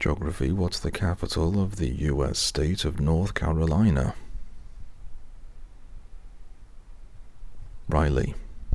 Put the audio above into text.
Geography What's the capital of the U.S. state of North Carolina? Riley.